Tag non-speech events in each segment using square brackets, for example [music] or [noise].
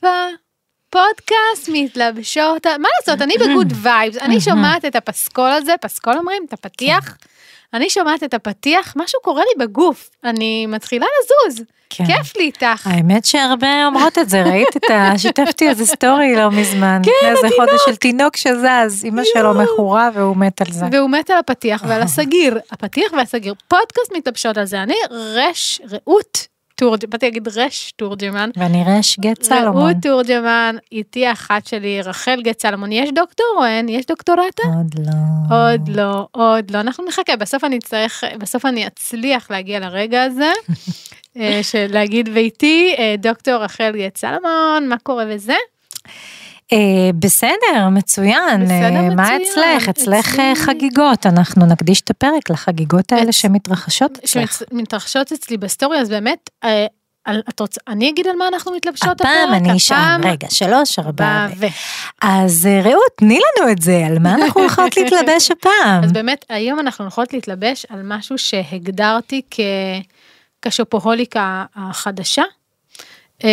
פה פה, פודקאסט מתלבשות, מה לעשות, אני ב good vibes, אני שומעת את הפסקול הזה, פסקול אומרים, את הפתיח, אני שומעת את הפתיח, משהו קורה לי בגוף, אני מתחילה לזוז, כן. כיף לי איתך. האמת שהרבה אומרות את זה, ראית את ה... [laughs] שיתפתי איזה story לא מזמן. כן, איזה התינוק. חודש של תינוק שזז, אמא שלו מכורה והוא מת על זה. והוא מת על הפתיח ועל [laughs] הסגיר, הפתיח והסגיר, פודקאסט מתלבשות על זה, אני רש, רעות תורג'מן, באתי להגיד רש תורג'מן, ואני רש גט סלומון. רעות תורג'מן, איתי האחת שלי, רחל גט סלומון, יש דוקטור או אין? יש דוקטורטה? עוד לא. עוד לא, עוד לא, אנחנו נחכה, בסוף אני אצטרך, בסוף אני אצליח להגיע לרגע הזה, [laughs] אה, של להגיד ואיתי אה, דוקטור רחל גט סלומון, מה קורה וזה? אה, בסדר, מצוין. בסדר, אה, מה מצוין. אצלך? אצלך אה, אצלי- חגיגות, אנחנו נקדיש את הפרק לחגיגות האלה שמתרחשות אצלך. שמתרחשות אצלי בסטורי, אז באמת, אה, על- את רוצה, אני אגיד על מה אנחנו מתלבשות הפעם הפרק? אני אשאל, הפעם רגע, שלוש, ארבע, ו... אז אה, רעות, תני לנו את זה, על מה אנחנו הולכות [laughs] להתלבש הפעם? אז באמת, היום אנחנו הולכות להתלבש על משהו שהגדרתי כ... כשופוהוליקה החדשה. אה,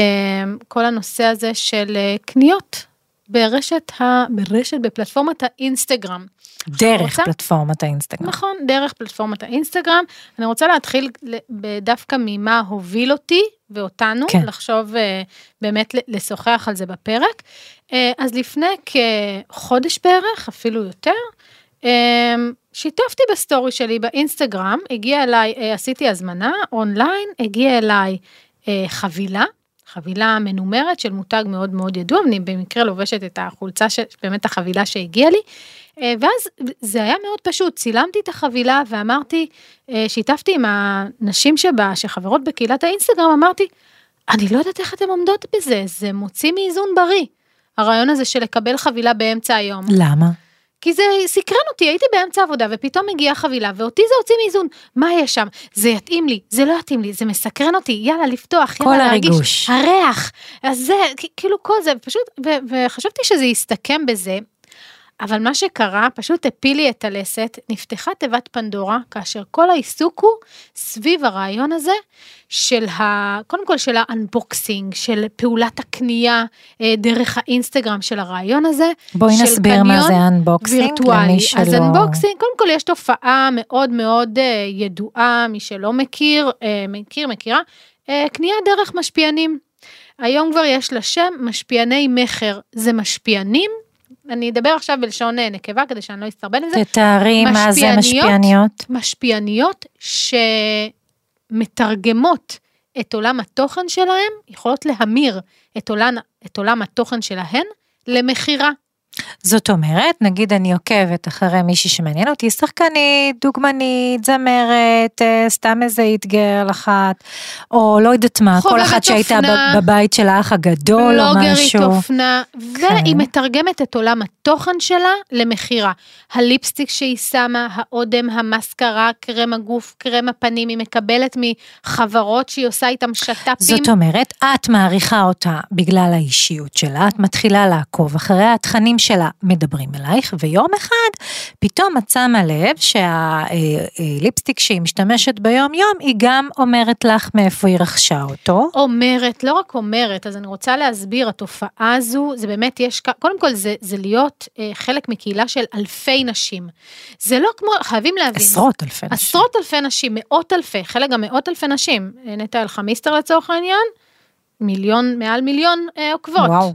כל הנושא הזה של אה, קניות ברשת, ה... ברשת, בפלטפורמת האינסטגרם. דרך רוצה? פלטפורמת האינסטגרם. נכון, דרך פלטפורמת האינסטגרם. אני רוצה להתחיל דווקא ממה הוביל אותי ואותנו, כן. לחשוב אה, באמת לשוחח על זה בפרק. אה, אז לפני כחודש בערך, אפילו יותר, אה, שיתפתי ב story שלי באינסטגרם, הגיע אליי, עשיתי הזמנה אונליין, הגיע אליי חבילה. חבילה מנומרת של מותג מאוד מאוד ידוע, אני במקרה לובשת את החולצה, של, באמת החבילה שהגיעה לי, אה, ואז זה היה מאוד פשוט, צילמתי את החבילה ואמרתי, אה, שיתפתי עם הנשים שבה, שחברות בקהילת האינסטגרם, אמרתי, אני לא יודעת איך אתן עומדות בזה, זה מוציא מאיזון בריא. הרעיון הזה של לקבל חבילה באמצע היום. למה? כי זה סקרן אותי, הייתי באמצע עבודה ופתאום מגיעה חבילה ואותי זה הוציא מאיזון, מה יש שם? זה יתאים לי, זה לא יתאים לי, זה מסקרן אותי, יאללה לפתוח, כל יאללה להרגיש, הריגוש. הריח, אז זה, כאילו כל זה, פשוט, ו- וחשבתי שזה יסתכם בזה, אבל מה שקרה, פשוט הפיל לי את הלסת, נפתחה תיבת פנדורה, כאשר כל העיסוק הוא סביב הרעיון הזה של ה... קודם כל של ה unboxing, של פעולת הקנייה אה, דרך האינסטגרם של הרעיון הזה. בואי נסביר מה זה unboxing, וירטואלי. למי שלא... אז unboxing, קודם כל יש תופעה מאוד מאוד אה, ידועה, מי שלא מכיר, אה, מכיר, מכירה, קנייה דרך משפיענים. היום כבר יש לה שם, משפיעני מכר. זה משפיענים, אני אדבר עכשיו בלשון אה, נקבה כדי שאני לא אסתרבן עם זה, תתארי מה זה משפיעניות. משפיעניות. משפיעניות שמתרגמות את עולם התוכן שלהם, יכולות להמיר את עולם, את עולם התוכן שלהן למכירה. זאת אומרת, נגיד אני עוקבת אחרי מישהי שמעניין אותי, שחקנית, דוגמנית, זמרת, אה, סתם איזה איט גרל אחת, או לא יודעת מה, כל אחת שהייתה אופנה. בבית של האח הגדול או בלוגרית משהו. אופנה, והיא מתרגמת את עולם התוכן שלה למכירה. הליפסטיק שהיא שמה, האודם, המסקרה, קרם הגוף, קרם הפנים, היא מקבלת מחברות שהיא עושה איתם שת"פים. זאת אומרת, את מעריכה אותה בגלל האישיות שלה, את מתחילה לעקוב אחריה, התכנים שלה מדברים אלייך, ויום אחד פתאום את שמה לב שהליפסטיק שהיא משתמשת ביום יום, היא גם אומרת לך מאיפה היא רכשה אותו. אומרת, לא רק אומרת, אז אני רוצה להסביר, התופעה הזו, זה באמת יש, קודם כל זה, זה להיות אה, חלק מקהילה של אלפי נשים. זה לא כמו, חייבים להבין. עשרות אלפי נשים. עשרות אלפי נשים, מאות אלפי, חלק גם מאות אלפי נשים. אה, נטע אלחמיסטר לצורך העניין, מיליון, מעל מיליון אה, עוקבות. וואו.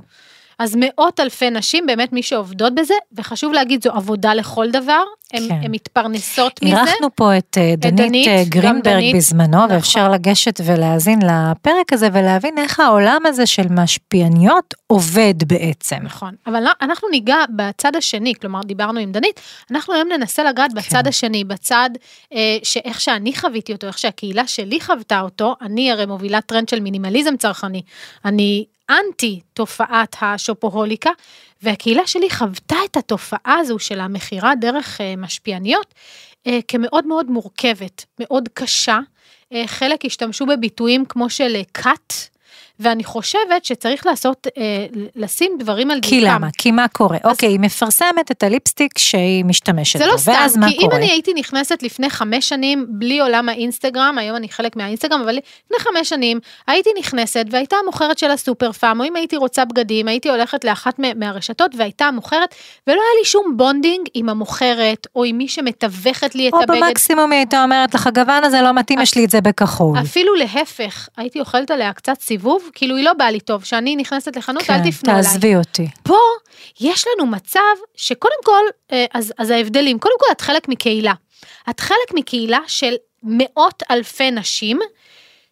אז מאות אלפי נשים, באמת מי שעובדות בזה, וחשוב להגיד, זו עבודה לכל דבר, הן כן. מתפרנסות מזה. אירחנו פה את אה, דנית דנית, אה, גרינברג דנית, בזמנו, נכון. ואפשר לגשת ולהאזין לפרק הזה ולהבין איך העולם הזה של משפיעניות עובד בעצם. נכון, אבל לא- אנחנו ניגע בצד השני, כלומר דיברנו עם דנית, אנחנו היום ננסה לגעת בצד כן. השני, בצד אה, שאיך שאני חוויתי אותו, איך שהקהילה שלי חוותה אותו, אני הרי מובילת טרנד של מינימליזם צרכני, אני אנטי תופעת השופוהוליקה, והקהילה שלי חוותה את התופעה הזו של המכירה דרך אה, משפיעניות אה, כמאוד מאוד מורכבת, מאוד קשה, אה, חלק השתמשו בביטויים כמו של cut. ואני חושבת שצריך לעשות, אה, לשים דברים על דיוקם. כי למה? כי מה קורה? אז... אוקיי, היא מפרסמת את הליפסטיק שהיא משתמשת בו, ואז מה קורה? זה לא סתם, כי אם אני הייתי נכנסת לפני חמש שנים בלי עולם האינסטגרם, היום אני חלק מהאינסטגרם, אבל לפני חמש שנים הייתי נכנסת והייתה המוכרת של הסופר פארם, או אם הייתי רוצה בגדים, הייתי הולכת לאחת מהרשתות והייתה המוכרת, ולא היה לי שום bonding עם המוכרת, או עם מי שמתווכת לי את הבגד. או במקסימום היא הייתה אומרת לך, הגוון הזה לא מתאים, יש לי את זה בכחול. אפילו להפך, הייתי אוכלת עליה קצת סיבוב, כאילו היא לא באה לי טוב, שאני נכנסת לחנות, כן, אל תפנו אליי. כן, תעזבי אותי. פה יש לנו מצב שקודם כל, אה, אז, אז ההבדלים, קודם כל את חלק מקהילה. את חלק מקהילה של מאות אלפי נשים,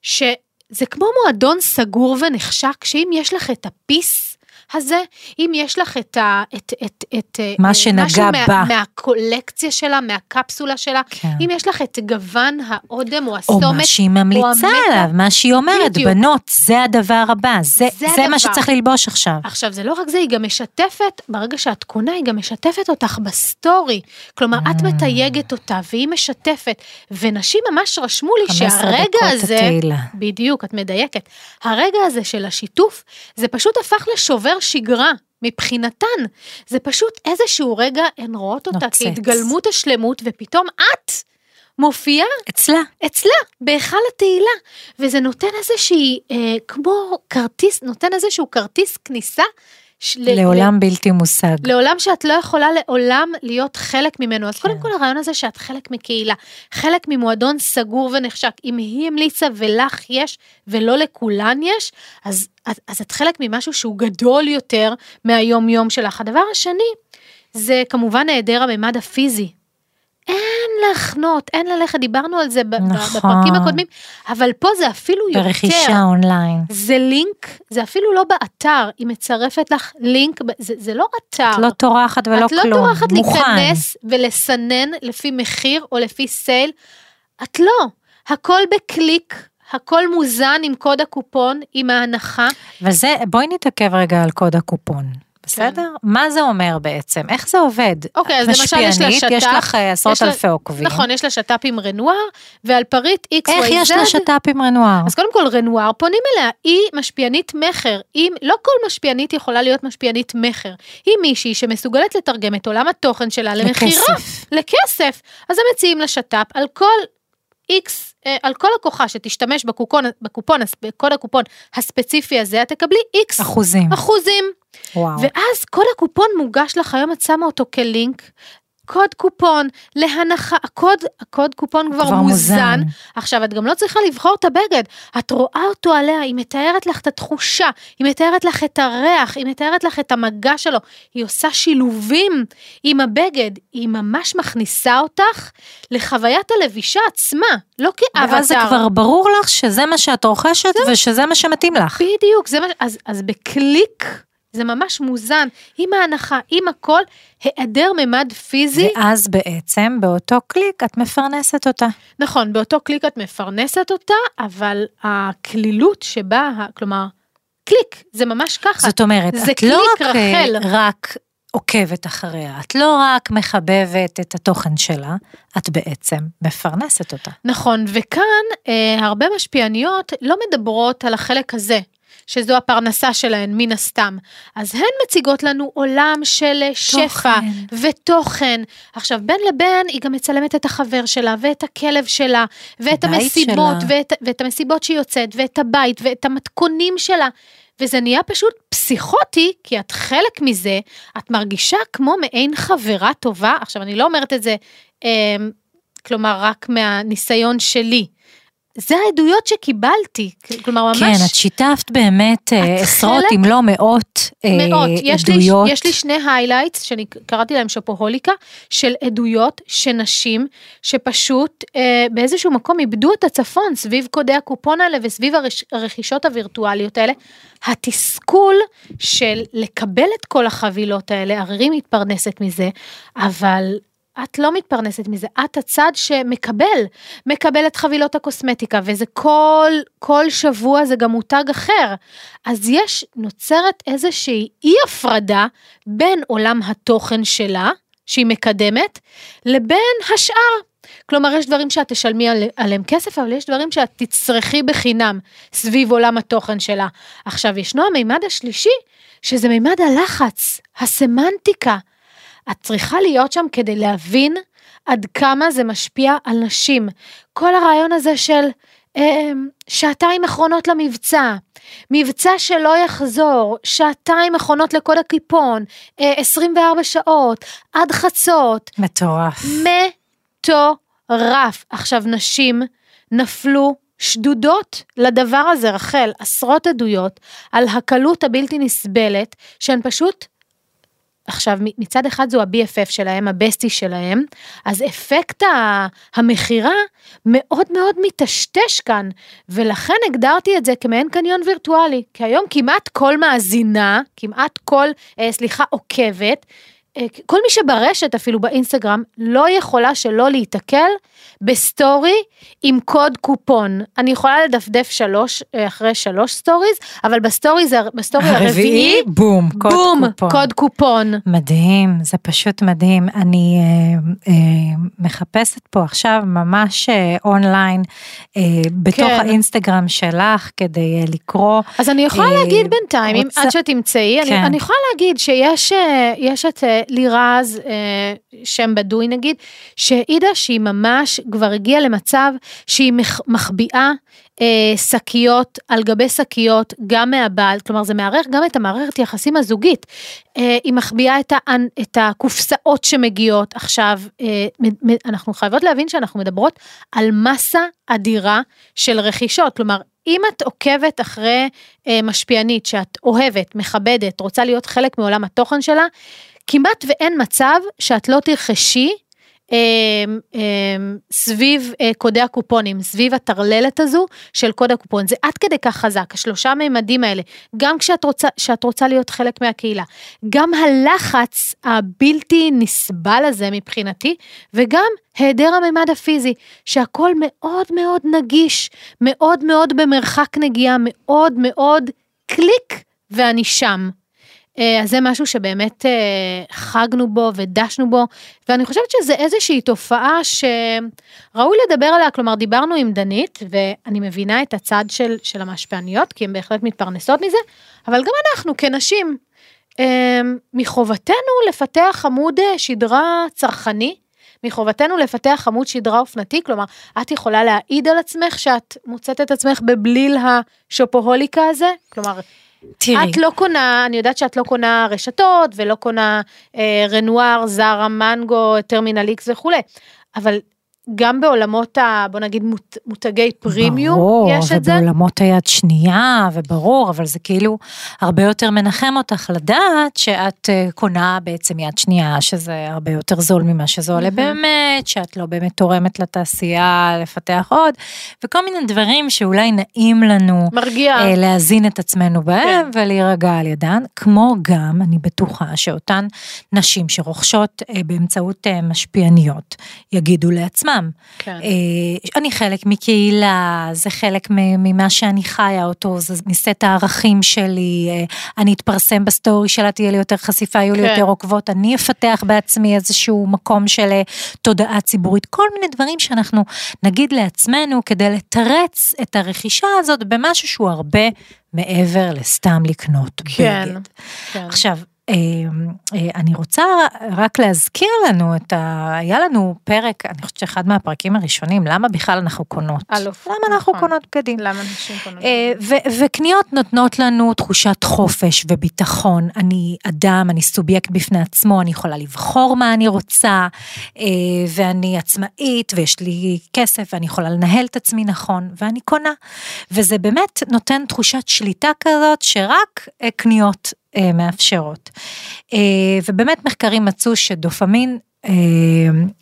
שזה כמו מועדון סגור ונחשק, שאם יש לך את ה piece, הזה, אם יש לך את ה... את, את, את, אה, מה שנגע בה. מה, מהקולקציה שלה, מהקפסולה שלה, כן. אם יש לך את גוון האודם או הסתומת, או מה שהיא ממליצה עליו, מה שהיא אומרת, בדיוק. בנות, זה הדבר הבא, זה, זה, זה מה שצריך ללבוש עכשיו. עכשיו, זה לא רק זה, היא גם משתפת, ברגע שאת קונה, היא גם משתפת אותך בסטורי. כלומר, את mm. מתייגת אותה, והיא משתפת, ונשים ממש רשמו לי שהרגע הזה, התהילה. בדיוק, את מדייקת, הרגע הזה של השיתוף, זה פשוט הפך לשובר שגרה. מבחינתן, זה פשוט איזשהו רגע, הן רואות אותה נוצץ. כהתגלמות השלמות, ופתאום את מופיעה אצלה, אצלה, בהיכל התהילה, וזה נותן איזושהי, אה, כמו כרטיס, נותן איזשהו כרטיס כניסה לעולם ל... בלתי מושג. לעולם שאת לא יכולה לעולם להיות חלק ממנו. אז כן. קודם כל הרעיון הזה שאת חלק מקהילה, חלק ממועדון סגור ונחשק. אם היא המליצה ולך יש ולא לכולן יש, אז, אז, אז את חלק ממשהו שהוא גדול יותר מהיום יום שלך. הדבר השני, זה כמובן היעדר הממד הפיזי. אין להחנות, אין ללכת, דיברנו על זה נכון. בפרקים הקודמים, אבל פה זה אפילו ברכישה יותר. ברכישה אונליין. זה לינק, זה אפילו לא באתר, היא מצרפת לך לינק, זה, זה לא אתר. את לא טורחת ולא את כלום, את לא טורחת להיכנס ולסנן לפי מחיר או לפי סייל, את לא. הכל בקליק, הכל מוזן עם קוד הקופון, עם ההנחה. וזה, בואי נתעכב רגע על קוד הקופון. בסדר? כן. מה זה אומר בעצם? איך זה עובד? אוקיי, אז למשל יש לה שת"פ. יש לך אה, עשרות אלפי עוקבים. נכון, יש לה שת"פ עם רנואר, ועל פריט XYZ. איך יש לה שת"פ עם רנואר? אז קודם כל רנואר פונים אליה, היא משפיענית מכר. היא, לא כל משפיענית יכולה להיות משפיענית מכר. היא מישהי שמסוגלת לתרגם את עולם התוכן שלה למכירה. לכסף. לכסף. אז הם מציעים לה שת"פ על כל X, אה, על כל לקוחה שתשתמש בקופון, בקופון, בקוד הקופון הספציפי הזה, את תקבלי X אחוזים. אחוזים. וואו. ואז קוד הקופון מוגש לך, היום את שמה אותו כלינק, קוד קופון להנחה, הקוד, הקוד קופון כבר, כבר מוזן. מוזן. עכשיו, את גם לא צריכה לבחור את הבגד, את רואה אותו עליה, היא מתארת לך את התחושה, היא מתארת לך את הריח, היא מתארת לך את המגע שלו, היא עושה שילובים עם הבגד, היא ממש מכניסה אותך לחוויית הלבישה עצמה, לא כאווטאר. ואז זה כבר ברור לך שזה מה שאת רוכשת זה... ושזה מה שמתאים לך. בדיוק, זה מה, אז, אז בקליק, זה ממש מוזן, עם ההנחה, עם הכל, היעדר ממד פיזי. ואז בעצם באותו קליק את מפרנסת אותה. נכון, באותו קליק את מפרנסת אותה, אבל הקלילות שבה, כלומר, קליק, זה ממש ככה. זאת אומרת, זה את לא רק, רחל. רק עוקבת אחריה, את לא רק מחבבת את התוכן שלה, את בעצם מפרנסת אותה. נכון, וכאן אה, הרבה משפיעניות לא מדברות על החלק הזה שזו הפרנסה שלהן מן הסתם. אז הן מציגות לנו עולם של תוכן. שפע ותוכן. עכשיו בין לבין היא גם מצלמת את החבר שלה ואת הכלב שלה ואת המסיבות שלה. ואת, ואת המסיבות שהיא יוצאת ואת הבית ואת המתכונים שלה. וזה נהיה פשוט פסיכוטי, כי את חלק מזה, את מרגישה כמו מעין חברה טובה. עכשיו, אני לא אומרת את זה, אה, כלומר, רק מהניסיון שלי. זה העדויות שקיבלתי, כלומר ממש... כן, את שיתפת באמת אה, את עשרות חלק, אם לא מאות, אה, מאות. אה, יש עדויות. לי, יש לי שני highlights, שאני קראתי להם שופוהוליקה, של עדויות שנשים שפשוט אה, באיזשהו מקום איבדו את הצפון סביב קודי הקופון האלה וסביב הרכישות הווירטואליות האלה. התסכול של לקבל את כל החבילות האלה, הרי מתפרנסת מזה, אבל את לא מתפרנסת מזה, את הצד שמקבל, מקבל את חבילות הקוסמטיקה, וזה כל, כל שבוע זה גם מותג אחר. אז יש, נוצרת איזושהי אי הפרדה בין עולם התוכן שלה, שהיא מקדמת, לבין השאר. כלומר, יש דברים שאת תשלמי על, עליהם כסף, אבל יש דברים שאת תצרכי בחינם סביב עולם התוכן שלה. עכשיו, ישנו המימד השלישי, שזה מימד הלחץ, הסמנטיקה. את צריכה להיות שם כדי להבין עד כמה זה משפיע על נשים. כל הרעיון הזה של אה, שעתיים אחרונות למבצע, מבצע שלא יחזור, שעתיים אחרונות לקוד הקיפון, אה, 24 שעות, עד חצות. מטורף. מטורף. עכשיו, נשים נפלו שדודות לדבר הזה, רחל, עשרות עדויות על הקלות הבלתי נסבלת, שהן פשוט עכשיו, מצד אחד זו ה-BFF שלהם, הבסטי שלהם, אז אפקט המכירה מאוד מאוד מטשטש כאן, ולכן הגדרתי את זה כמעין קניון וירטואלי, כי היום כמעט כל מאזינה, כמעט כל, אה, סליחה, עוקבת, אה, כל מי שברשת אפילו באינסטגרם לא יכולה שלא להיתקל בסטורי עם קוד קופון. אני יכולה לדפדף שלוש, אה, אחרי שלוש stories, אבל בסטורי זה, בסטורי הרביעי, הרביעי בום, קוד בום, קופון. קוד קופון. מדהים, זה פשוט מדהים. אני אה, אה, מחפשת פה עכשיו ממש אה, אונליין, אה, בתוך כן. האינסטגרם שלך, כדי אה, לקרוא. אז אני יכולה אה, להגיד בינתיים, רוצה- עד שתמצאי, כן. אני, אני יכולה להגיד שיש אה, יש את אה, לירז, אה, שם בדוי נגיד, שהעידה שהיא ממש כבר הגיעה למצב שהיא מח- מחביאה אה, שקיות על גבי שקיות, גם מהבעל, כלומר זה מערער גם את המערכת יחסים הזוגית. אה, היא מחביאה את, את הקופסאות שמגיעות. עכשיו, אה, אנחנו חייבות להבין שאנחנו מדברות על מסה אדירה של רכישות, כלומר, אם את עוקבת אחרי אה, משפיענית שאת אוהבת, מכבדת, רוצה להיות חלק מעולם התוכן שלה, כמעט ואין מצב שאת לא אה, סביב אה, קודי הקופונים, סביב הטרללת הזו של קוד הקופון. זה עד כדי כך חזק, השלושה מימדים האלה, גם כשאת רוצה, שאת רוצה להיות חלק מהקהילה, גם הלחץ הבלתי נסבל הזה מבחינתי, וגם היעדר הממד הפיזי, שהכל מאוד מאוד נגיש, מאוד מאוד במרחק נגיעה, מאוד מאוד קליק ואני שם. אה, אז זה משהו שבאמת אה, חגנו בו ודשנו בו, ואני חושבת שזה איזושהי תופעה שראוי לדבר עליה, כלומר דיברנו עם דנית, ואני מבינה את הצד של, של המשפיעניות, כי הן בהחלט מתפרנסות מזה, אבל גם אנחנו כנשים, אה, מחובתנו לפתח עמוד שדרה צרכני, מחובתנו לפתח עמוד שדרה אופנתי, כלומר, את יכולה להעיד על עצמך שאת מוצאת את עצמך בבליל השופוהוליקה הזה? כלומר, תראי, את לא קונה, אני יודעת שאת לא קונה רשתות ולא קונה אה, רנואר, זרה, מנגו, טרמינל איקס וכולי, אבל גם בעולמות ה... בוא נגיד מות, מותגי פרימיום ברור, יש את זה. ובעולמות היד שנייה, וברור, אבל זה כאילו הרבה יותר מנחם אותך לדעת שאת אה, קונה בעצם יד שנייה, שזה הרבה יותר זול ממה שזה עולה מהמם. באמת, שאת לא באמת תורמת לתעשייה לפתח עוד, וכל מיני דברים שאולי נעים לנו. מרגיע. אה, להזין את עצמנו בהם כן. ולהירגע על ידן, כמו גם, אני בטוחה שאותן נשים שרוכשות אה, באמצעות אה, משפיעניות, יגידו לעצמם, כן. אה, אני חלק מקהילה, זה חלק ממה שאני חיה אותו, זה מסט הערכים שלי, אה, אני אתפרסם בסטורי שלה, תהיה לי יותר חשיפה, יהיו לי כן. יותר עוקבות, אני אפתח בעצמי איזשהו מקום של אה, תודעה ציבורית, כל מיני דברים שאנחנו נגיד לעצמנו כדי לתרץ את הרכישה הזאת במשהו שהוא הרבה מעבר לסתם לקנות כן. בגד. כן. עכשיו, אני רוצה רק להזכיר לנו את ה... היה לנו פרק, אני חושבת שאחד מהפרקים הראשונים, למה בכלל אנחנו קונות? אלוף, למה אנחנו נכון. קונות בגדים? למה נשים קונות? אה, ו- וקניות נותנות לנו תחושת חופש וביטחון. אני אדם, אני סובייקט בפני עצמו, אני יכולה לבחור מה אני רוצה, אה, ואני עצמאית, ויש לי כסף, ואני יכולה לנהל את עצמי נכון, ואני קונה. וזה באמת נותן תחושת שליטה כזאת, שרק אה, קניות אה, מאפשרות. אה, ובאמת מחקרים מצאו שדופמין אה,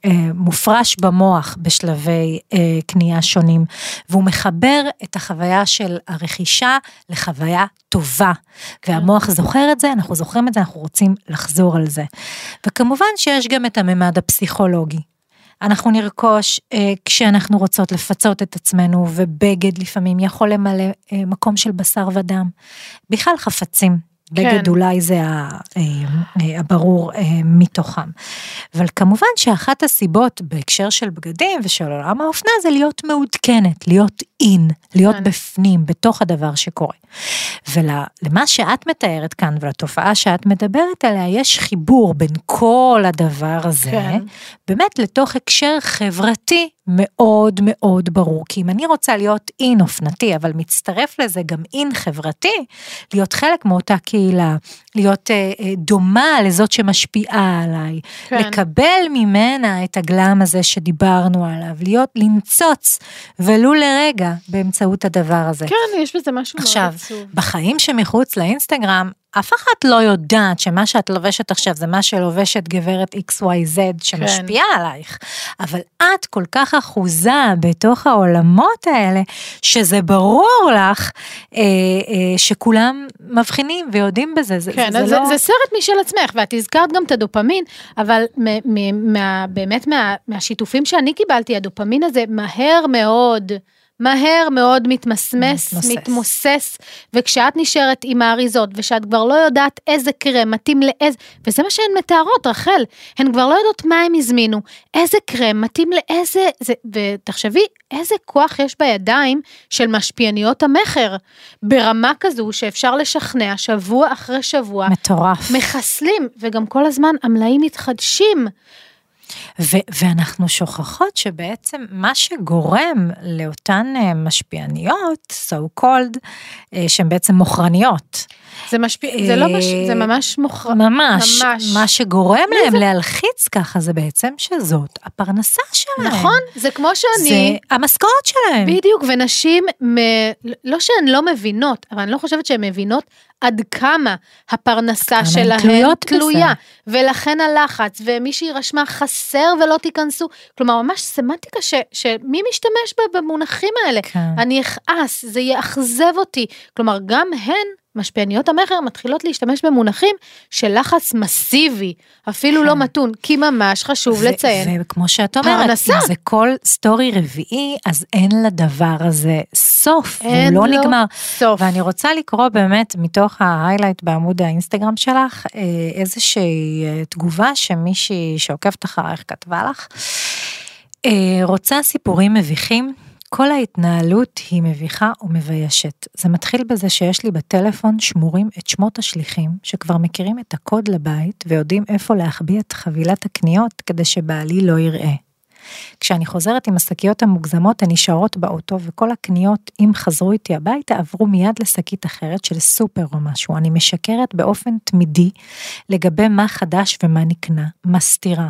אה, מופרש במוח בשלבי אה, קנייה שונים, והוא מחבר את החוויה של הרכישה לחוויה טובה. והמוח זוכר את זה, אנחנו זוכרים את זה, אנחנו רוצים לחזור על זה. וכמובן שיש גם את הממד הפסיכולוגי. אנחנו נרכוש אה, כשאנחנו רוצות לפצות את עצמנו, ובגד לפעמים יכול למלא אה, מקום של בשר ודם. בכלל חפצים. בגד אולי זה אה, אה, הברור אה, מתוכם. אבל כמובן שאחת הסיבות בהקשר של בגדים ושל עולם האופנה זה להיות מעודכנת, להיות אין, להיות כן. בפנים, בתוך הדבר שקורה. ולמה שאת מתארת כאן ולתופעה שאת מדברת עליה, יש חיבור בין כל הדבר הזה, כן. באמת לתוך הקשר חברתי מאוד מאוד ברור. כי אם אני רוצה להיות אין אופנתי, אבל מצטרף לזה גם אין חברתי, להיות חלק מאותה קהילה, להיות אה, אה, דומה לזאת שמשפיעה עליי, כן. לקבל ממנה את הגלם הזה שדיברנו עליו, להיות, לנצוץ, ולו לרגע, באמצעות הדבר הזה. כן, יש בזה משהו מאוד עכשיו, עצוב. בחיים שמחוץ לאינסטגרם, אף אחת לא יודעת שמה שאת לובשת עכשיו זה מה שלובשת גברת XYZ שמשפיעה כן. עלייך, אבל את כל כך אחוזה בתוך העולמות האלה, שזה ברור לך אה, אה, שכולם מבחינים ויודעים בזה, זה, כן, זה, זה זה, לא... זה סרט משל עצמך, ואת הזכרת גם את הדופמין, אבל מ, מ, מה, באמת מה, מהשיתופים שאני קיבלתי, הדופמין הזה מהר מאוד, מהר מאוד מתמסמס, מתמוסס. מתמוסס, וכשאת נשארת עם האריזות, ושאת כבר לא יודעת איזה קרם מתאים לאיזה, וזה מה שהן מתארות, רחל, הן כבר לא יודעות מה הם הזמינו, איזה קרם מתאים לאיזה, זה, ותחשבי, איזה כוח יש בידיים של משפיעניות המכר, ברמה כזו שאפשר לשכנע שבוע אחרי שבוע, מטורף. מחסלים, וגם כל הזמן המלאים מתחדשים. ו- ואנחנו שוכחות שבעצם מה שגורם לאותן אה, משפיעניות, so called, אה, שהן בעצם מוכרניות. זה משפיע, זה לא מש... זה ממש מוכר... ממש, ממש. מה שגורם להם להלחיץ ככה זה בעצם שזאת הפרנסה שלהם. נכון, זה כמו שאני... זה המשכורת שלהם. בדיוק, ונשים, מ... לא שהן לא מבינות, אבל אני לא חושבת שהן מבינות עד כמה הפרנסה כמה הן שלהן תלויות. תלויה, ולכן הלחץ, ומישהי רשמה חסר ולא תיכנסו, כלומר ממש סמנטיקה ש... שמי משתמש בה במונחים האלה, כן. אני אכעס, זה יאכזב אותי, כלומר גם הן, משפיעניות המכר, מתחילות להשתמש במונחים של לחץ מסיבי, אפילו כן. לא מתון, כי ממש חשוב ו- לציין. וכמו שאת אומרת, פרנסה. אם זה כל סטורי רביעי, אז אין לדבר הזה סוף, אין הוא לא נגמר. סוף. ואני רוצה לקרוא באמת מתוך ה highlight בעמוד האינסטגרם שלך, אה, איזושהי אה, תגובה שמישהי שעוקבת אחרייך כתבה לך. אה, רוצה סיפורים מביכים? כל ההתנהלות היא מביכה ומביישת. זה מתחיל בזה שיש לי בטלפון שמורים את שמות השליחים, שכבר מכירים את הקוד לבית ויודעים איפה להחביא את חבילת הקניות כדי שבעלי לא יראה. כשאני חוזרת עם השקיות המוגזמות הן נשארות באוטו וכל הקניות, אם חזרו איתי הביתה, עברו מיד לשקית אחרת של סופר או משהו. אני משקרת באופן תמידי לגבי מה חדש ומה נקנה, מסתירה.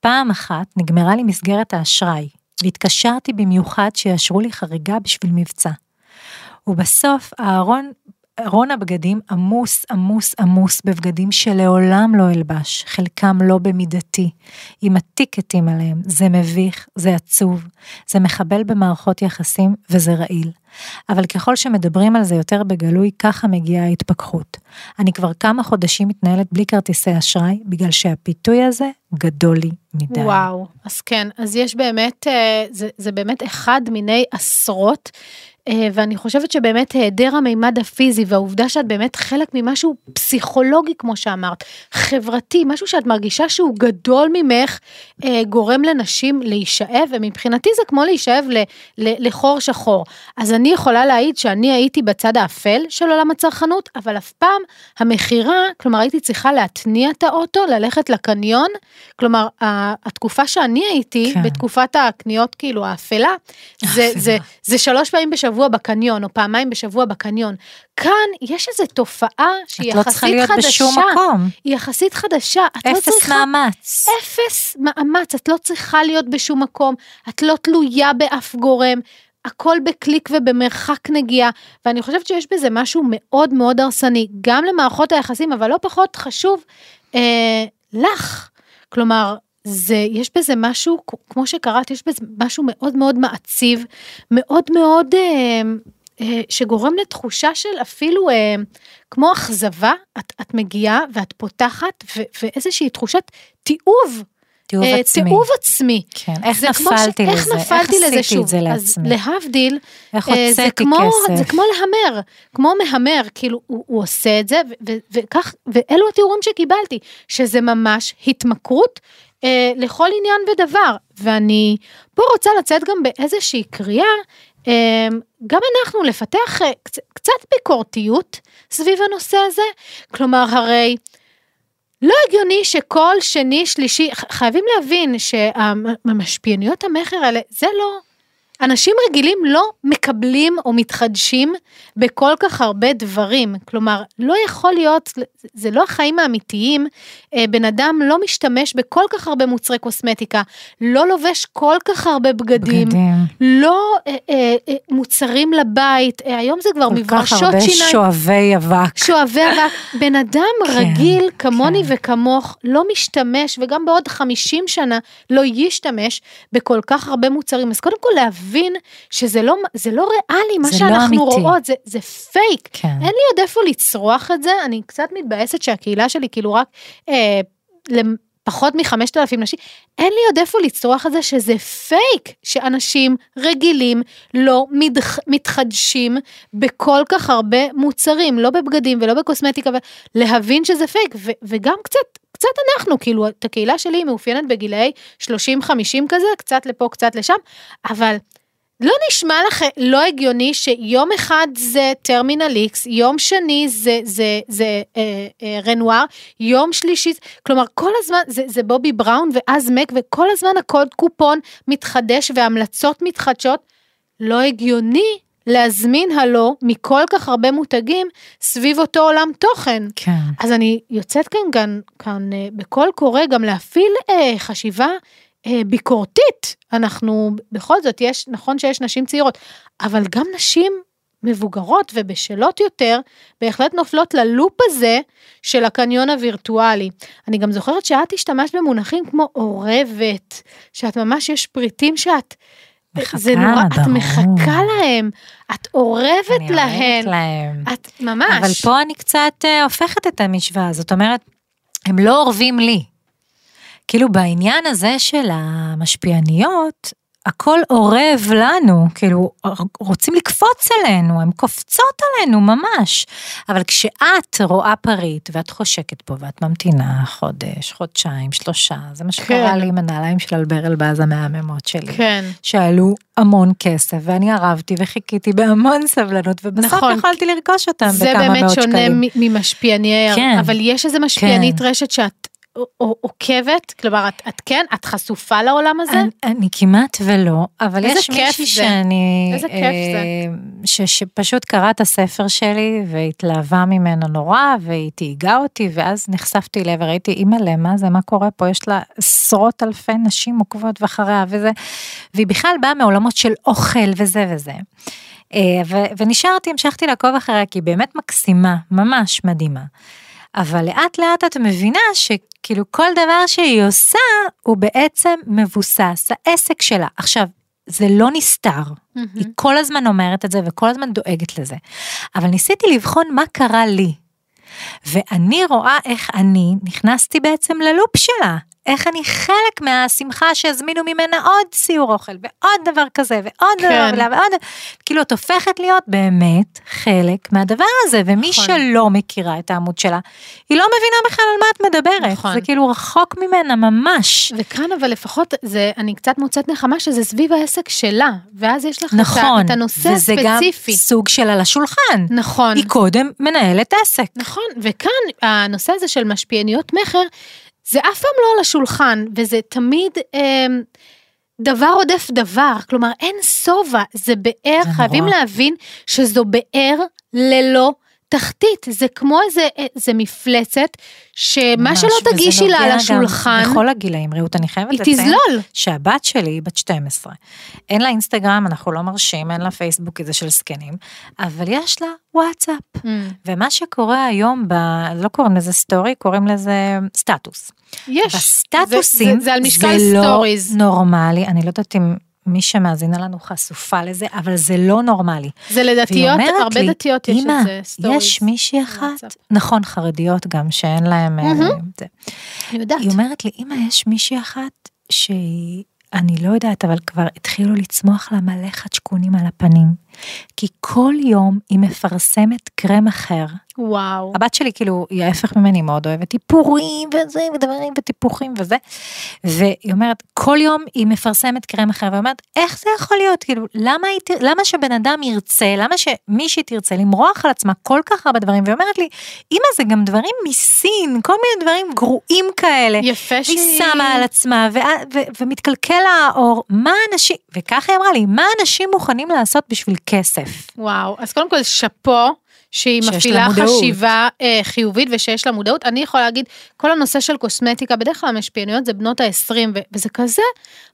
פעם אחת נגמרה לי מסגרת האשראי, והתקשרתי במיוחד שיאשרו לי חריגה בשביל מבצע. ובסוף הארון, ארון הבגדים עמוס עמוס עמוס בבגדים שלעולם לא אלבש, חלקם לא במידתי, עם הטיקטים עליהם, זה מביך, זה עצוב, זה מחבל במערכות יחסים וזה רעיל. אבל ככל שמדברים על זה יותר בגלוי, ככה מגיעה ההתפכחות. אני כבר כמה חודשים מתנהלת בלי כרטיסי אשראי, בגלל שהפיתוי הזה גדול לי מדי. וואו, אז כן, אז יש באמת, אה, זה, זה באמת אחד מיני עשרות, ואני חושבת שבאמת היעדר המימד הפיזי והעובדה שאת באמת חלק ממשהו פסיכולוגי, כמו שאמרת, חברתי, משהו שאת מרגישה שהוא גדול ממך, אה, גורם לנשים להישאב, ומבחינתי זה כמו להישאב ל- ל- לחור שחור. אז אני יכולה להעיד שאני הייתי בצד האפל של עולם הצרכנות, אבל אף פעם המכירה, כלומר הייתי צריכה להתניע את האוטו, ללכת לקניון, כלומר התקופה שאני הייתי, כן. בתקופת הקניות כאילו האפלה, זה, האפלה. זה, זה שלוש פעמים בשבוע בקניון, או פעמיים בשבוע בקניון. כאן יש איזו תופעה שהיא את לא יחסית צריכה להיות חדשה. בשום מקום. היא יחסית חדשה, את לא אפס צריכה... מאמץ. אפס מאמץ, את לא צריכה להיות בשום מקום, את לא תלויה באף גורם, הכל בקליק ובמרחק נגיעה, ואני חושבת שיש בזה משהו מאוד מאוד הרסני, גם למערכות היחסים, אבל לא פחות חשוב, אה, לך. כלומר, זה, יש בזה משהו, כמו שקראת, יש בזה משהו מאוד מאוד מעציב, מאוד מאוד, אה, אה, שגורם לתחושה של אפילו אה, כמו אכזבה, את, את מגיעה ואת פותחת, ו, ואיזושהי תחושת תיעוב. תיעוב אה, עצמי. תיעוב עצמי. כן, איך נפלתי ש- איך לזה? נפלתי לזה עשיתי שוב? את זה אז לעצמי? להבדיל, איך אה, זה הוצאתי כמו, כסף? זה כמו להמר, כמו מהמר, כאילו הוא, עושה את זה, וכך, ואלו התיאורים שקיבלתי, שזה ממש התמכרות אה, לכל עניין ודבר, ואני פה רוצה לצאת גם באיזושהי קריאה, אה, גם אנחנו לפתח אה, קצ- קצת ביקורתיות סביב הנושא הזה, כלומר הרי לא הגיוני שכל שני, שלישי, חייבים להבין שהמשפיעניות המכר האלה, זה לא, אנשים רגילים לא מקבלים או מתחדשים בכל כך הרבה דברים. כלומר, לא יכול להיות, זה לא החיים האמיתיים, אה, בן אדם לא משתמש בכל כך הרבה מוצרי קוסמטיקה, לא לובש כל כך הרבה בגדים, בגדים. לא אה, אה, אה, מוצרים לבית, אה, היום זה כבר כל כך מברשות הרבה שיניים. שואבי אבק. שואבי אבק, בן אדם כן, רגיל כמוני כן. וכמוך לא משתמש וגם בעוד 50 שנה לא ישתמש בכל כך הרבה מוצרים אז קודם כל להבין שזה לא זה לא ריאלי מה זה לא שאנחנו אמיתי. רואות זה זה פייק כן. אין לי עוד איפה לצרוח את זה אני קצת מתבאסת שהקהילה שלי כאילו רק אה, לפחות מחמשת אלפים נשים אין לי עוד איפה לצרוח את זה שזה פייק שאנשים רגילים לא מתח, מתחדשים בכל כך הרבה מוצרים לא בבגדים ולא בקוסמטיקה ולהבין שזה פייק ו, וגם קצת קצת אנחנו כאילו את הקהילה שלי מאופיינת בגילאי 30-50 כזה קצת לפה קצת לשם אבל לא נשמע לכם לא הגיוני שיום אחד זה טרמינל איקס, יום שני זה, זה, זה אה, אה, רנואר, יום שלישי, כלומר כל הזמן זה, זה בובי בראון ואז מק וכל הזמן הקוד קופון מתחדש והמלצות מתחדשות. לא הגיוני להזמין הלו מכל כך הרבה מותגים סביב אותו עולם תוכן. כן. אז אני יוצאת כאן, כאן, כאן אה, בקול קורא גם להפעיל אה, חשיבה ביקורתית. אנחנו, בכל זאת, יש, נכון שיש נשים צעירות, אבל גם נשים מבוגרות ובשלות יותר, בהחלט נופלות ללופ הזה של הקניון הווירטואלי. אני גם זוכרת שאת השתמשת במונחים כמו אורבת, שאת ממש, יש פריטים שאת... מחכה, זה נורא, את ברור. מחכה להם, את אורבת להן, להם. את ממש. אבל פה אני קצת אה, הופכת את המשוואה, זאת אומרת, הם לא אורבים לי. כאילו בעניין הזה של המשפיעניות, הכל אורב לנו, כאילו רוצים לקפוץ עלינו, הן קופצות עלינו ממש. אבל כשאת רואה פריט ואת חושקת פה ואת ממתינה חודש, חודשיים, שלושה, זה מה שקרה כן. לי עם הנעליים של אלבר אלבז המהממות שלי. כן. שעלו המון כסף, ואני ערבתי וחיכיתי בהמון סבלנות, ובסוף נכון. יכולתי לרכוש אותם זה בכמה באמת מאות שונה שקלים. מ- ממשפיעני, כן. אבל יש איזה משפיענית כן. רשת שאת עוקבת, כלומר את, את כן, את חשופה לעולם הזה? אני, אני כמעט ולא, אבל יש מישהי זה. שאני... איזה כיף זה. אה, ש, שפשוט קרא את הספר שלי והתלהבה ממנו נורא, והיא תהיגה אותי, ואז נחשפתי אליה וראיתי, אימא'לה, מה זה, מה קורה פה? יש לה עשרות אלפי נשים עוקבות אחריה וזה, והיא בכלל באה מעולמות של אוכל וזה וזה. אה, ו- ונשארתי, המשכתי לעקוב אחריה, כי היא באמת מקסימה, ממש מדהימה. אבל לאט לאט את מבינה שכאילו כל דבר שהיא עושה הוא בעצם מבוסס, העסק שלה. עכשיו, זה לא נסתר, מהמם. היא כל הזמן אומרת את זה וכל הזמן דואגת לזה. אבל ניסיתי לבחון מה קרה לי. ואני רואה איך אני נכנסתי בעצם ללופ שלה. איך אני חלק מהשמחה שהזמינו ממנה עוד סיור אוכל ועוד דבר כזה ועוד כן. דבר ועוד, כאילו את הופכת להיות באמת חלק מהדבר הזה, ומי נכון. שלא מכירה את העמוד שלה, היא לא מבינה בכלל על מה את מדברת, נכון. זה כאילו רחוק ממנה ממש. וכאן אבל לפחות זה, אני קצת מוצאת נחמה שזה סביב העסק שלה, ואז יש לך את נכון, את הנושא וזה גם הספציפי. סוג של על השולחן. נכון. היא קודם מנהלת עסק. נכון, וכאן הנושא הזה של משפיעניות מכר, זה אף פעם לא על השולחן, וזה תמיד אה, דבר עודף דבר, כלומר אין שובע, זה באר, זה חייבים נורא. להבין שזו באר ללא תחתית, זה כמו איזה, איזה מפלצת, שמה ממש, שלא תגישי לה על השולחן, בכל הגילאים, רעות, אני חייבת היא לציין. תזלול. שהבת שלי היא בת 12. אין לה אינסטגרם, אנחנו לא מרשים, אין לה פייסבוק, כי זה של זקנים, אבל יש לה וואטסאפ. Mm, ומה שקורה היום, ב... לא קוראים לזה סטורי, קוראים לזה סטטוס. יש, בסטטוסים זה, זה, זה משקל זה לא סטוריז. נורמלי, אני לא יודעת אם מי שמאזינה לנו חשופה לזה, אבל זה לא נורמלי. זה לדתיות, הרבה לי, דתיות יש "אמא, את זה, סטוריז. יש מישהי אחת, בוואטסאפ." נכון, חרדיות גם, שאין להם... אה. זה. אני יודעת. היא אומרת לי, אמא, יש מישהי אחת שהיא, אני לא יודעת, אבל כבר התחילו לצמוח לה מלא חדשקונים על הפנים. כי כל יום היא מפרסמת קרם אחר. וואו. הבת שלי כאילו, היא ההפך ממני, היא מאוד אוהבת איפורים וזה, ודברים וטיפוחים וזה. והיא אומרת, כל יום היא מפרסמת קרם אחר, והיא אומרת, איך זה יכול להיות? כאילו, למה, היא, למה שבן אדם ירצה, למה שמישהי תרצה למרוח על עצמה כל כך הרבה דברים? והיא אומרת לי, אמא, זה גם דברים מסין, כל מיני דברים גרועים כאלה. יפה והיא שהיא... שמה על עצמה, ו- ו- ומתקלקל לה האור, מה אנשים, וככה היא אמרה לי, מה אנשים מוכנים לעשות בשביל כסף? וואו, אז קודם כל שאפו. שהיא מפעילה. חשיבה אה, חיובית ושיש לה מודעות. אני יכולה להגיד, כל הנושא של קוסמטיקה, בדרך כלל המשפיעניות זה בנות ה-20, וזה כזה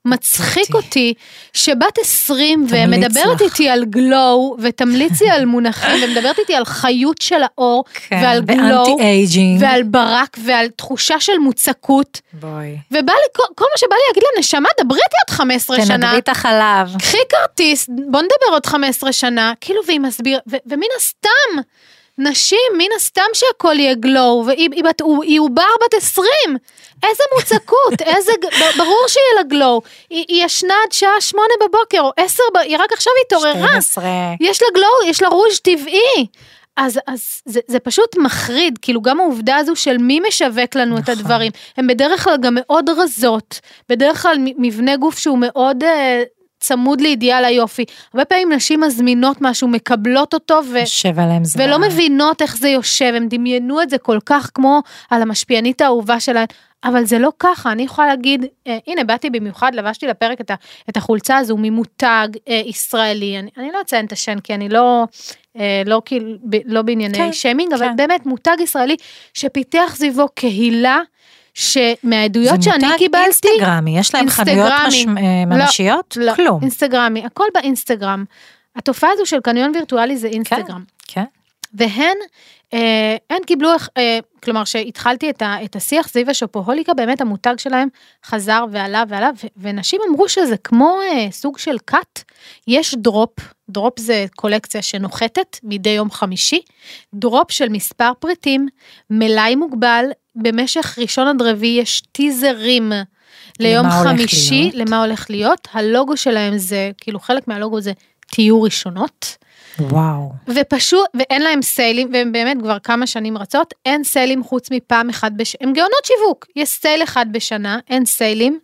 מצחיק אותי. שבת 20 תמליץ ומדברת לך. איתי על גלו, ותמליצי על מונחים, [laughs] ומדברת איתי על חיות של האור, ועל גלו, ואנטי אייג'ינג. ועל ברק, ועל תחושה של מוצקות, בואי. ובא לי, כל, כל מה שבא לי להגיד לה, נשמה, דברי איתי עוד 15 שנה. תנדבי את החלב. קחי כרטיס, בוא נדבר עוד 15 שנה, כאילו, והיא מסביר, ו- ומן הסתם, נשים, מן הסתם שהכל יהיה גלו, והיא עובר בת 20, איזה מוצקות, [laughs] איזה, ברור שיהיה לה גלו, היא, היא ישנה עד שעה 8 בבוקר, או 10, ב- היא רק עכשיו התעוררה, 12. יש לה גלו, יש לה רוז' טבעי. אז, אז זה, זה פשוט מחריד, כאילו גם העובדה הזו של מי משווק לנו את נכון. הדברים, הן בדרך כלל גם מאוד רזות, בדרך כלל מבנה גוף שהוא מאוד אה, צמוד לאידיאל היופי. הרבה פעמים נשים מזמינות משהו, מקבלות אותו ו... יושב עליהם זמן. ולא מבינות איך זה יושב, הם דמיינו את זה כל כך כמו על המשפיענית האהובה שלהן, אבל זה לא ככה, אני יכולה להגיד, אה, הנה באתי במיוחד, לבשתי לפרק את, ה, את החולצה הזו ממותג אה, ישראלי, אני, אני לא אציין את השם כי אני לא, אה, לא, ב, לא בענייני כן, כן, שיימינג, אבל כן. באמת מותג ישראלי שפיתח סביבו קהילה, שמהעדויות שאני זה קיבלתי, מותג אינסטגרמי, יש להם חנויות. מש- אה, לא, ממשיות? לא, כלום. אינסטגרמי, הכל באינסטגרם. התופעה הזו של קניון וירטואלי זה אינסטגרם. כן. והן, אה, הן קיבלו, אה, כלומר שהתחלתי את, ה, את השיח סביב השופוהוליקה, באמת המותג שלהם חזר ועלה ועלה, ו, ונשים אמרו שזה כמו אה, סוג של כת, יש drop, drop זה קולקציה שנוחתת מדי יום חמישי, drop של מספר פריטים, מלאי מוגבל, במשך ראשון עד רביעי יש טיזרים. ליום חמישי? למה הולך להיות, הלוגו שלהם זה, כאילו חלק מהלוגו זה תהיו ראשונות. וואו. ופשוט, ואין להם סיילים, והם באמת כבר כמה שנים רצות, אין סיילים חוץ מפעם אחת בשנה, הם גאונות שיווק, יש סייל אחד בשנה, אין סיילים,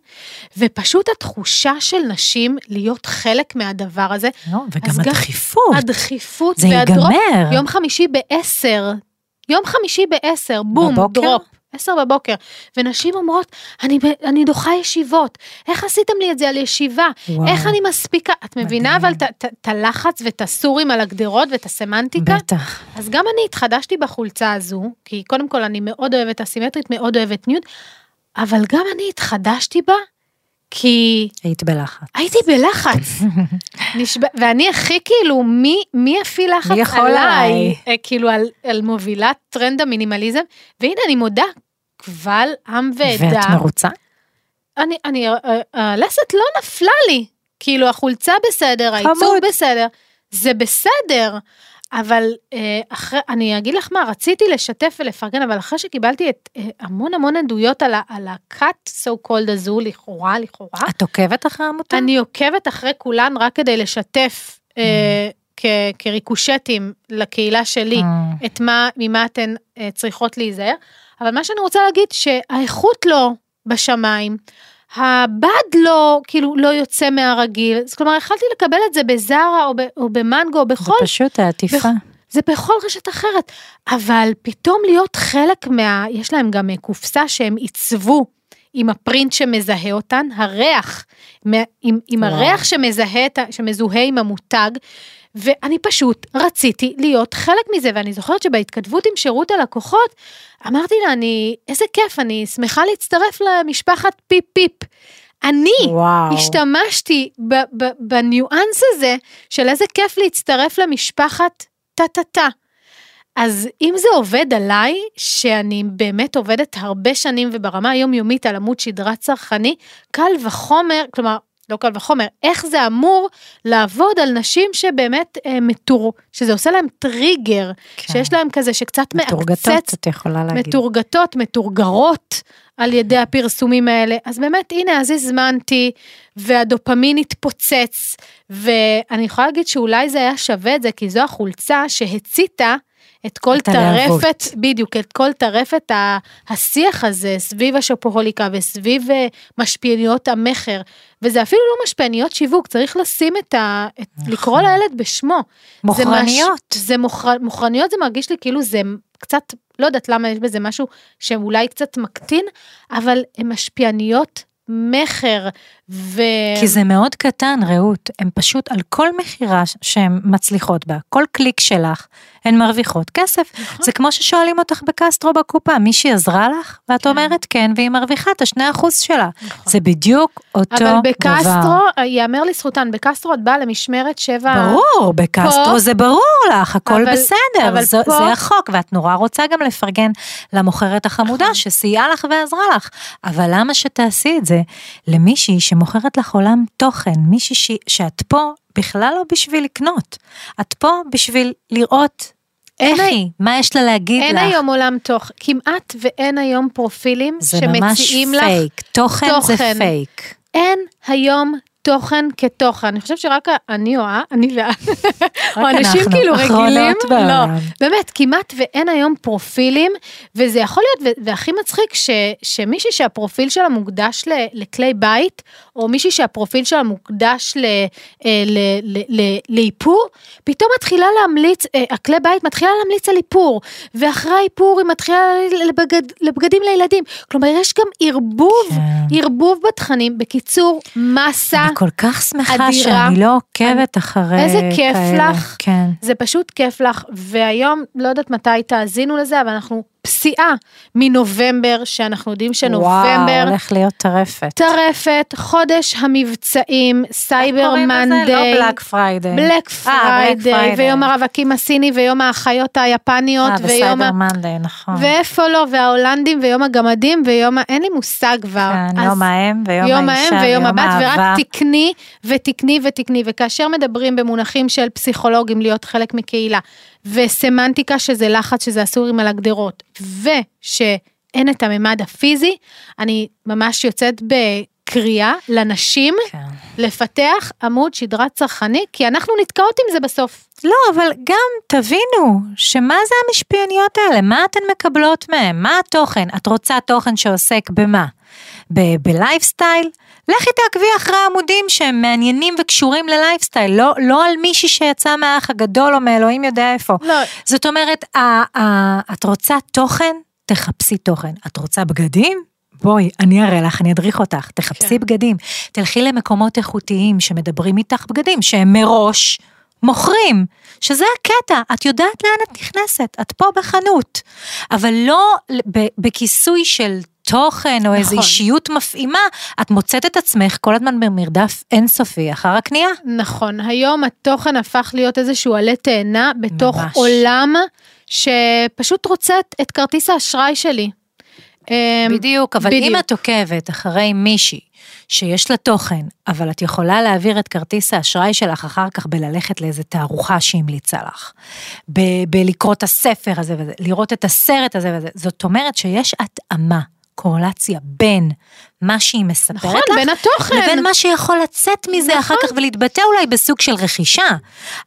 ופשוט התחושה של נשים להיות חלק מהדבר הזה, לא, וגם הדחיפות. הדחיפות זה והדרופ, ייגמר. יום חמישי בעשר, יום חמישי בעשר, בום, בבוקר? דרופ. עשר בבוקר, ונשים אומרות, אני, אני דוחה ישיבות, איך עשיתם לי את זה על ישיבה? וואו. איך אני מספיקה? את מבינה מדהים. אבל את הלחץ ואת הסורים על הגדרות ואת הסמנטיקה? בטח. אז גם אני התחדשתי בחולצה הזו, כי קודם כל אני מאוד אוהבת אסימטרית, מאוד אוהבת nude, אבל גם אני התחדשתי בה, כי היית בלחץ. הייתי בלחץ. [laughs] נשבע, ואני הכי כאילו, מי, מי יפעיל לחץ מי יכול עליי? עליי? אה, כאילו על, על מובילת טרנד המינימליזם, והנה אני מודה, קבל עם ועדה. ואת מרוצה? אני, אני, אה, אה, הלסת לא נפלה לי. כאילו, החולצה בסדר, העיצוב. בסדר, זה בסדר. אבל אה, אחרי, אני אגיד לך מה, רציתי לשתף ולפרגן, אבל אחרי שקיבלתי את אה, המון המון עדויות על, ה- על ה-cut so called הזו, לכאורה, לכאורה, את עוקבת אחרי העמותה? אני עוקבת אחרי כולן רק כדי לשתף אה, כ- כריקושטים לקהילה שלי אה, את מה, ממה אתן אה, צריכות להיזהר. אבל מה שאני רוצה להגיד, שהאיכות לא בשמיים, הבד לא, כאילו, לא יוצא מהרגיל. אז כלומר, יכלתי לקבל את זה בזארה או, ב, או במנגו או זה בכל, פשוט העטיפה. זה בכל רשת אחרת. אבל פתאום להיות חלק מה... יש להם גם אה, קופסה שהם עיצבו עם הפרינט שמזהה אותן, הריח, עם, עם וואו. הריח שמזהה, שמזוהה עם המותג, ואני פשוט רציתי להיות חלק מזה, ואני זוכרת שבהתכתבות עם שירות הלקוחות, אמרתי לה, אני, איזה כיף, אני שמחה להצטרף למשפחת פיפ פיפ. אני וואו. השתמשתי ב- ב- בניואנס הזה של איזה כיף להצטרף למשפחת טה-טה-טה. אז אם זה עובד עליי, שאני באמת עובדת הרבה שנים וברמה היומיומית על עמוד שדרה צרכני, קל וחומר, כלומר, לא קל וחומר, איך זה אמור לעבוד על נשים שבאמת אה, מתור, שזה עושה להם טריגר, כן. שיש להם כזה שקצת מתורגתות, מעקצץ, את יכולה להגיד. מתורגתות, מתורגרות על ידי הפרסומים האלה. אז באמת, הנה, אז הזמנתי, והדופמין התפוצץ, ואני יכולה להגיד שאולי זה היה שווה את זה, כי זו החולצה שהציתה את כל. טרפת, בדיוק, את כל טרפת השיח הזה סביב השופוהוליקה וסביב אה, משפיעניות המכר, וזה אפילו לא משפיעניות שיווק, צריך לשים את ה... את, נכון. לקרוא לילד בשמו. זה מש- מוכרניות. זה מוכר, מוכרניות זה מרגיש לי כאילו זה קצת, לא יודעת למה יש בזה משהו שאולי קצת מקטין, אבל הן משפיעניות מכר, ו... כי זה מאוד קטן, רעות, הן פשוט על כל מכירה שהן מצליחות בה, כל קליק שלך, הן מרוויחות כסף. נכון. זה כמו ששואלים אותך בקסטרו בקופה, מישהי עזרה לך? ואת כן. אומרת כן, והיא מרוויחה את השני אחוז שלה. נכון. זה בדיוק אותו אבל דבר. בקסטרו, ייאמר לזכותן, בקסטרו את באה למשמרת שבע... ברור, בקסטרו פה- זה ברור לך, הכל אבל- בסדר, אבל זו, פה- זה החוק, ואת נורא רוצה גם לפרגן למוכרת החמודה שסייעה לך ועזרה לך. אבל למה שתעשי את זה למישהי שמוכרת לך עולם תוכן, מישהי ש, שאת פה בכלל לא בשביל לקנות, את פה בשביל לראות אין איך היא, מה יש לה להגיד אין לך. היום עולם תוך, כמעט ואין היום פרופילים זה ממש שמציעים לך, פייק, תוכן, זה תוכן. פייק. אין היום תוכן כתוכן, אני חושבת שרק אני או אני ואת, או אנשים כאילו רגילים, לא. באמת, כמעט ואין היום פרופילים, וזה יכול להיות, והכי מצחיק, ש, שמישהי שהפרופיל שלה מוקדש ל, לכלי בית, או מישהי שהפרופיל שלה מוקדש ל, אה, ל, ל, ל, לאיפור, פתאום מתחילה להמליץ, אה, הכלי בית מתחילה להמליץ על איפור, ואחרי האיפור היא מתחילה לבגד, לבגדים לילדים. כלומר, יש גם ערבוב, כן. ערבוב בתכנים. בקיצור, מסה. אני כל כך שמחה אדירה. שאני לא עוקבת אחרי איזה כיף כאלה. לך. כן. זה פשוט כיף לך, והיום, לא יודעת מתי תאזינו לזה, אבל אנחנו פסיעה מנובמבר, שאנחנו יודעים שנובמבר, וואו, הולך להיות טרפת. טרפת, חודש המבצעים, סייבר מנדיי, לא בלק פריידיי. בלק אה, פריידיי, Friday. ויום הרווקים הסיני, ויום האחיות היפניות, אה, ויום וסייבר ה... מנדיי, נכון. ואיפה לא, וההולנדים, ויום הגמדים, ויום ה... אין לי מושג כבר. כן, אז- יום האם ויום יום האישה האם ויום הבת, האהבה. ורק תקני ותקני ותקני, וכאשר מדברים במונחים של פסיכולוגים להיות חלק מקהילה, וסמנטיקה שזה לחץ, שזה הסורים על הגדרות, ושאין את הממד הפיזי, אני ממש יוצאת בקריאה לנשים כן. לפתח עמוד שדרה צרכני, כי אנחנו נתקעות עם זה בסוף. לא, אבל גם תבינו, שמה זה המשפיעניות האלה? מה אתן מקבלות מהם? מה התוכן? את רוצה תוכן שעוסק במה? בלייפסטייל? לכי תעקבי אחרי עמודים שהם מעניינים וקשורים ללייפסטייל, לא, לא על מישהי שיצא מהאח הגדול או מאלוהים יודע איפה. לא, זאת אומרת, ה- ה- את רוצה תוכן? תחפשי תוכן. את רוצה בגדים? בואי, אני אראה לך, אני אדריך אותך, תחפשי כן. בגדים. תלכי למקומות איכותיים שמדברים איתך בגדים, שהם מראש מוכרים, שזה הקטע, את יודעת לאן את נכנסת, את פה בחנות, אבל לא בכיסוי של תוכן או איזו נכון. אישיות מפעימה, את מוצאת את עצמך כל הזמן במרדף אינסופי אחר הקנייה. נכון, היום התוכן הפך להיות איזשהו עלה תאנה בתוך ממש. עולם שפשוט רוצה את- את כרטיס האשראי שלי. אמ, בדיוק, אבל בדיוק. אם את עוקבת אחרי מישהי שיש לה תוכן, אבל את יכולה להעביר את כרטיס האשראי שלך אחר כך בללכת לאיזה תערוכה שהמליצה לך, ב- בלקרוא את הספר הזה וזה, לראות את הסרט הזה וזה, זאת אומרת שיש התאמה. קורלציה בין מה שהיא מספרת נכון, לך, בין התוכן. לבין מה שיכול לצאת מזה נכון. אחר כך ולהתבטא אולי בסוג של רכישה.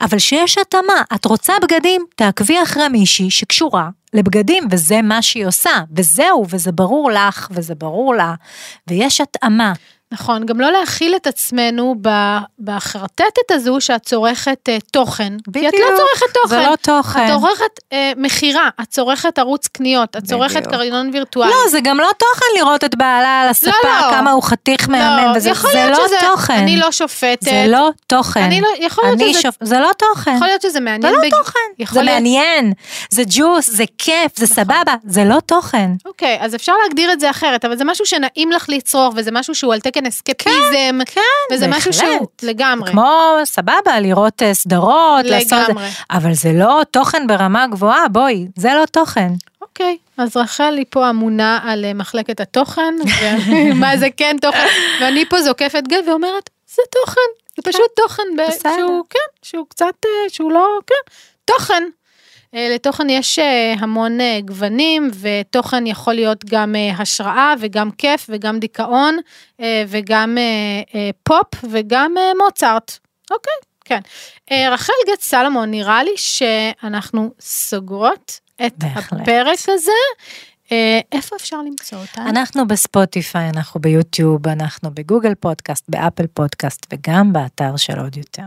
אבל שיש התאמה, את רוצה בגדים, תעקבי אחרי מישהי שקשורה לבגדים, וזה מה שהיא עושה, וזהו, וזה ברור לך, וזה ברור לה, ויש התאמה. נכון, גם לא להכיל את עצמנו בחרטטת הזו שאת צורכת אה, תוכן. כי את בדיוק, לא צורכת תוכן. זה לא תוכן. את צורכת אה, מכירה, את צורכת ערוץ קניות, את צורכת בדיוק. קריינון וירטואלי. לא, זה גם לא תוכן לראות את בעלה על הספה, לא. כמה הוא חתיך מהמם, וזה זה לא שזה, תוכן. אני לא שופטת. זה לא תוכן. אני לא, יכול להיות אני שזה, שופ... זה לא תוכן. יכול להיות שזה זה מעניין. לא בג- תוכן. זה להיות- מעניין, זה ג'וס, זה כיף, זה סבבה, זה לא תוכן. אוקיי, אז אפשר להגדיר את זה אחרת, אבל זה משהו שנעים לך לצרוך, וזה משהו שהוא על תקן אסקפיזם, כן, וזה משהו שהוא בהחלט. לגמרי. כמו סבבה, לראות אה, סדרות, לעשות את זה, לגמרי. אבל זה לא תוכן ברמה גבוהה, בואי, זה לא תוכן. אוקיי, אז רחל היא פה אמונה על אה, מחלקת התוכן, ומה [laughs] זה כן תוכן, ואני פה זוקפת גל ואומרת, זה תוכן, זה כן, פשוט תוכן. שהוא, כן, שהוא קצת, אה, שהוא לא, כן, תוכן. אה, לתוכן יש אה, המון אה, גוונים, ותוכן יכול להיות גם אה, השראה וגם כיף וגם דיכאון וגם פופ וגם מוצרט. אוקיי, כן. רחל גט סלומון, נראה לי שאנחנו סוגרות את בהחלט. הפרק הזה. איפה אפשר למצוא אותנו? אנחנו בספוטיפיי, אנחנו ביוטיוב, אנחנו בגוגל פודקאסט, באפל פודקאסט וגם באתר של עוד יותר.